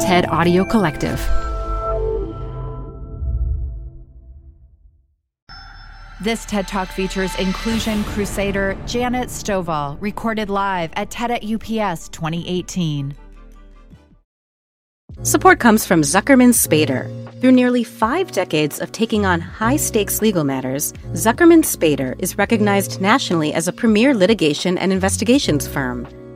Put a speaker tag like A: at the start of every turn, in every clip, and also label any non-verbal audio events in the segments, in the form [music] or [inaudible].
A: TED Audio Collective.
B: This TED Talk features Inclusion Crusader Janet Stovall, recorded live at TED at UPS 2018.
C: Support comes from Zuckerman Spader. Through nearly five decades of taking on high stakes legal matters, Zuckerman Spader is recognized nationally as a premier litigation and investigations firm.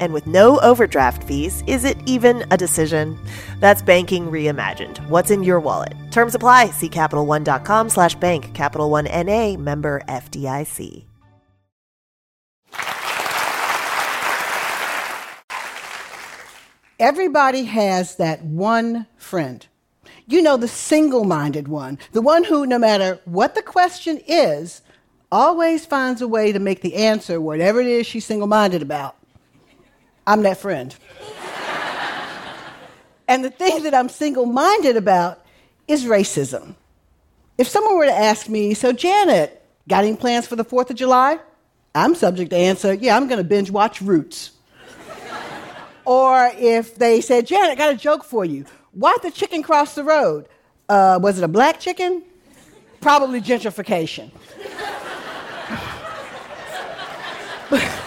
D: And with no overdraft fees, is it even a decision? That's banking reimagined. What's in your wallet? Terms apply. See CapitalOne.com slash bank. Capital One N.A. member FDIC.
E: Everybody has that one friend. You know, the single minded one, the one who, no matter what the question is, always finds a way to make the answer whatever it is she's single minded about. I'm that friend. and the thing that I'm single minded about is racism. If someone were to ask me, So, Janet, got any plans for the 4th of July? I'm subject to answer, Yeah, I'm going to binge watch Roots. or if they said, Janet, got a joke for you. Why'd the chicken cross the road? Uh, was it a black chicken? Probably gentrification. [laughs]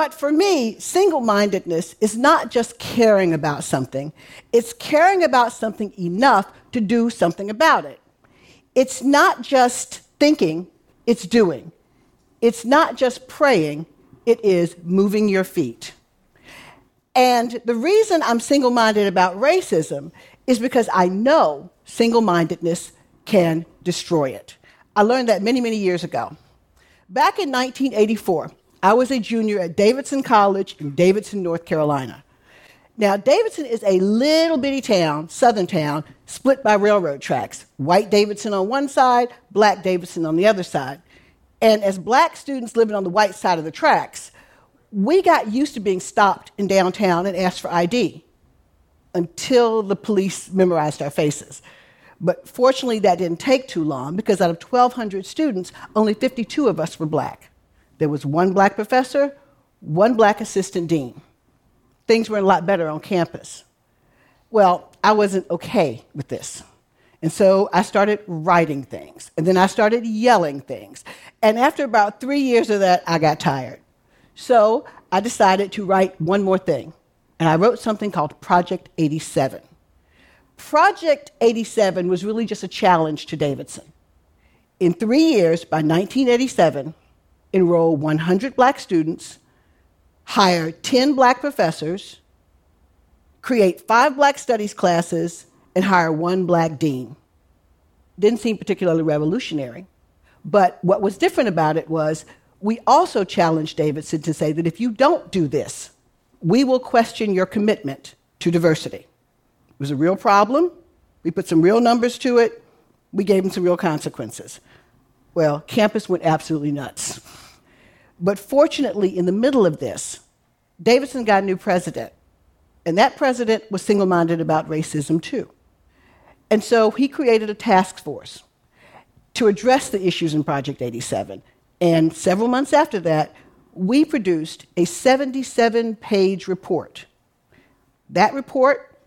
E: But for me, single mindedness is not just caring about something, it's caring about something enough to do something about it. It's not just thinking, it's doing. It's not just praying, it is moving your feet. And the reason I'm single minded about racism is because I know single mindedness can destroy it. I learned that many, many years ago. Back in 1984, I was a junior at Davidson College in Davidson, North Carolina. Now, Davidson is a little bitty town, southern town, split by railroad tracks. White Davidson on one side, black Davidson on the other side. And as black students living on the white side of the tracks, we got used to being stopped in downtown and asked for ID until the police memorized our faces. But fortunately, that didn't take too long because out of 1,200 students, only 52 of us were black. There was one black professor, one black assistant dean. Things were a lot better on campus. Well, I wasn't okay with this. And so I started writing things, and then I started yelling things. And after about three years of that, I got tired. So I decided to write one more thing, and I wrote something called Project 87. Project 87 was really just a challenge to Davidson. In three years, by 1987, enroll 100 black students, hire 10 black professors, create five black studies classes, and hire one black dean. Didn't seem particularly revolutionary. But what was different about it was we also challenged Davidson to say that if you don't do this, we will question your commitment to diversity. It was a real problem. We put some real numbers to it. We gave them some real consequences. Well, campus went absolutely nuts. But fortunately, in the middle of this, Davidson got a new president. And that president was single minded about racism too. And so he created a task force to address the issues in Project 87. And several months after that, we produced a 77 page report. That report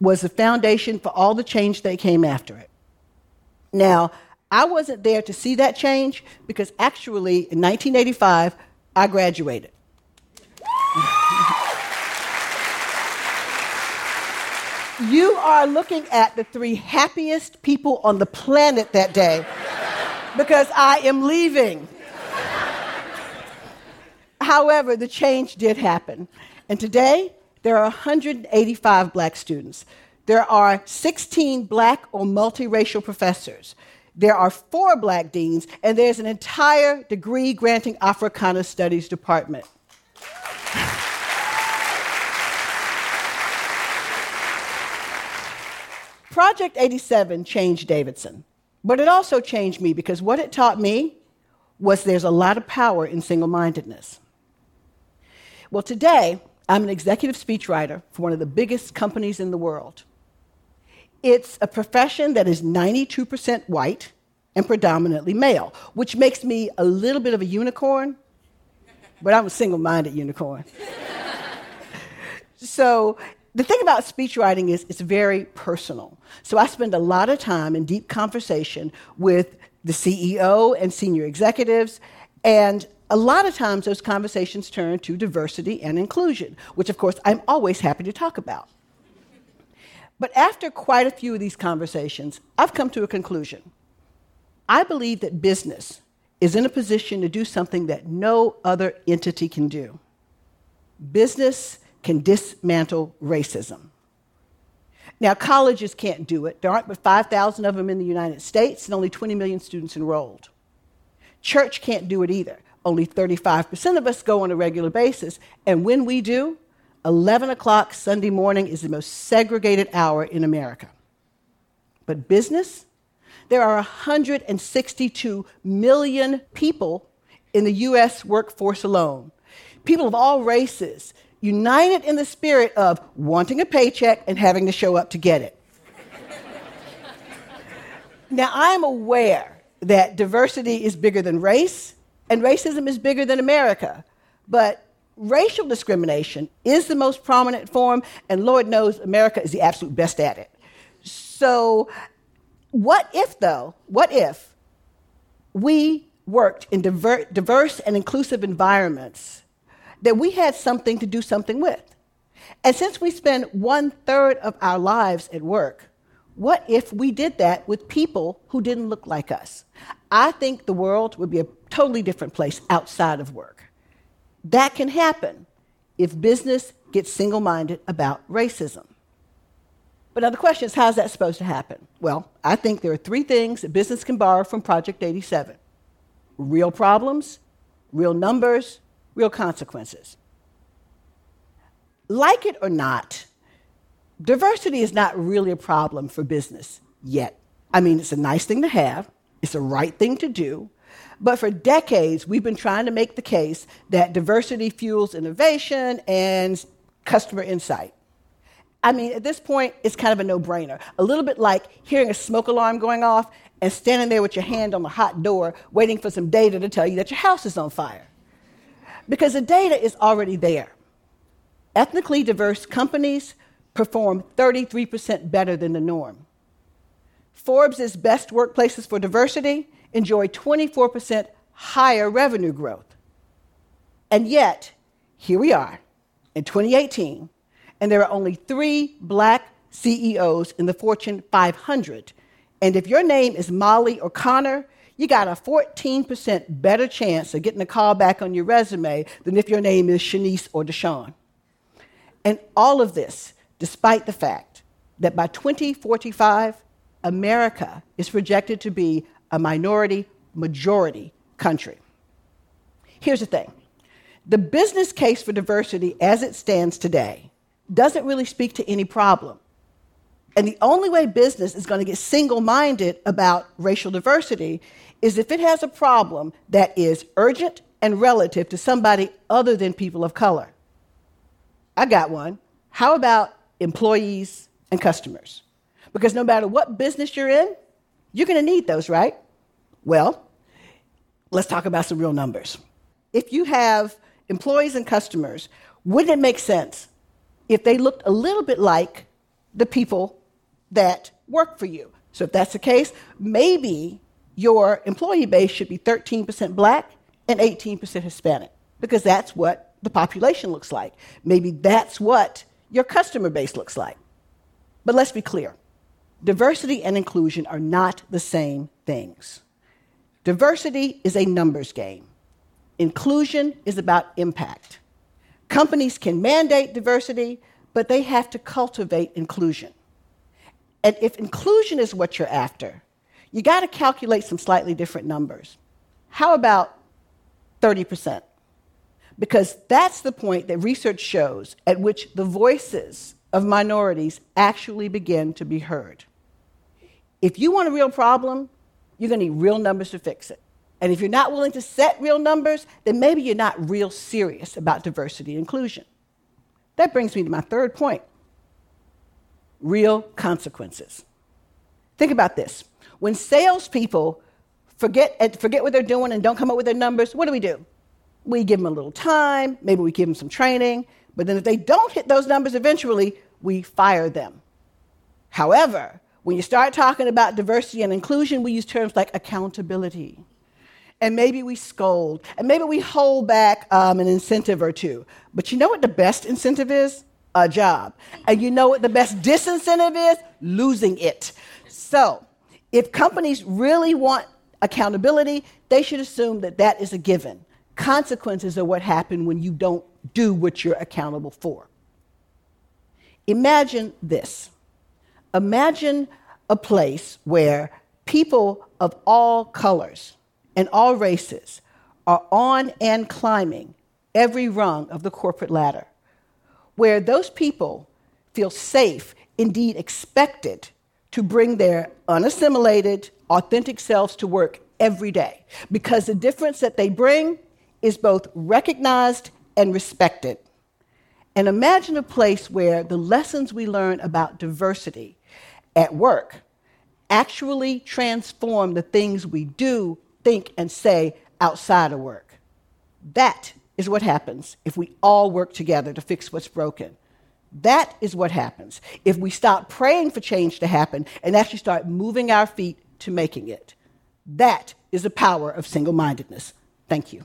E: was the foundation for all the change that came after it. Now, I wasn't there to see that change because actually in 1985, I graduated. you are looking at the three happiest people on the planet that day because I am leaving. However, the change did happen. And today, there are 185 black students. There are 16 black or multiracial professors. There are four black deans, and there's an entire degree granting Africana Studies department. Project 87 changed Davidson, but it also changed me because what it taught me was there's a lot of power in single mindedness. Well, today, I'm an executive speechwriter for one of the biggest companies in the world. It's a profession that is 92% white and predominantly male, which makes me a little bit of a unicorn, but I'm a single minded unicorn. so, the thing about speechwriting is it's very personal. So, I spend a lot of time in deep conversation with the CEO and senior executives, and a lot of times those conversations turn to diversity and inclusion, which, of course, I'm always happy to talk about. But after quite a few of these conversations, I've come to a conclusion. I believe that business is in a position to do something that no other entity can do. Business can dismantle racism. Now, colleges can't do it. There aren't but 5,000 of them in the United States and only 20 million students enrolled. Church can't do it either. Only 35% of us go on a regular basis. And when we do, 11 o'clock Sunday morning is the most segregated hour in America. But business? There are 162 million people in the US workforce alone. People of all races, united in the spirit of wanting a paycheck and having to show up to get it. now, I am aware that diversity is bigger than race, and racism is bigger than America. But racial discrimination is the most prominent form, and Lord knows America is the absolute best at it. So, what if, though, what if we worked in diver- diverse and inclusive environments that we had something to do something with? And since we spend one third of our lives at work, what if we did that with people who didn't look like us? I think the world would be a totally different place outside of work. That can happen if business gets single minded about racism. But now the question is, how's that supposed to happen? Well, I think there are three things that business can borrow from Project 87 real problems, real numbers, real consequences. Like it or not, diversity is not really a problem for business yet. I mean, it's a nice thing to have, it's the right thing to do, but for decades, we've been trying to make the case that diversity fuels innovation and customer insight. I mean, at this point, it's kind of a no brainer. A little bit like hearing a smoke alarm going off and standing there with your hand on the hot door, waiting for some data to tell you that your house is on fire. Because the data is already there. Ethnically diverse companies perform 33% better than the norm. Forbes' best workplaces for diversity enjoy 24% higher revenue growth. And yet, here we are in 2018, and there are only three black CEOs in the Fortune 500. And if your name is Molly or Connor, you got a 14% better chance of getting a call back on your resume than if your name is Shanice or Deshawn. And all of this, despite the fact that by 2045, America is projected to be a minority majority country. Here's the thing the business case for diversity as it stands today doesn't really speak to any problem. And the only way business is going to get single minded about racial diversity is if it has a problem that is urgent and relative to somebody other than people of color. I got one. How about employees and customers? Because no matter what business you're in, you're going to need those, right? Well, let's talk about some real numbers. If you have employees and customers, wouldn't it make sense if they looked a little bit like the people that work for you? So, if that's the case, maybe your employee base should be 13% black and 18% Hispanic, because that's what the population looks like. Maybe that's what your customer base looks like. But let's be clear Diversity and inclusion are not the same things. Diversity is a numbers game, inclusion is about impact. Companies can mandate diversity, but they have to cultivate inclusion. And if inclusion is what you're after, you got to calculate some slightly different numbers. How about 30%? Because that's the point that research shows at which the voices of minorities actually begin to be heard. If you want a real problem, you're going to need real numbers to fix it. And if you're not willing to set real numbers, then maybe you're not real serious about diversity and inclusion. That brings me to my third point real consequences. Think about this. When salespeople forget, forget what they're doing and don't come up with their numbers, what do we do? We give them a little time, maybe we give them some training, but then if they don't hit those numbers eventually, we fire them. However, when you start talking about diversity and inclusion, we use terms like accountability. And maybe we scold, and maybe we hold back um, an incentive or two. But you know what the best incentive is? A job. And you know what the best disincentive is? Losing it. So, if companies really want accountability, they should assume that that is a given. Consequences are what happen when you don't do what you're accountable for. Imagine this imagine a place where people of all colors and all races are on and climbing every rung of the corporate ladder, where those people feel safe, indeed expected, to bring their unassimilated, authentic selves to work every day. Because the difference that they bring is both recognized and respected. And imagine a place where the lessons we learn about diversity at work actually transform the things we do, think, and say outside of work. That is what happens if we all work together to fix what's broken. That is what happens if we stop praying for change to happen and actually start moving our feet to making it. That is the power of single mindedness. Thank you.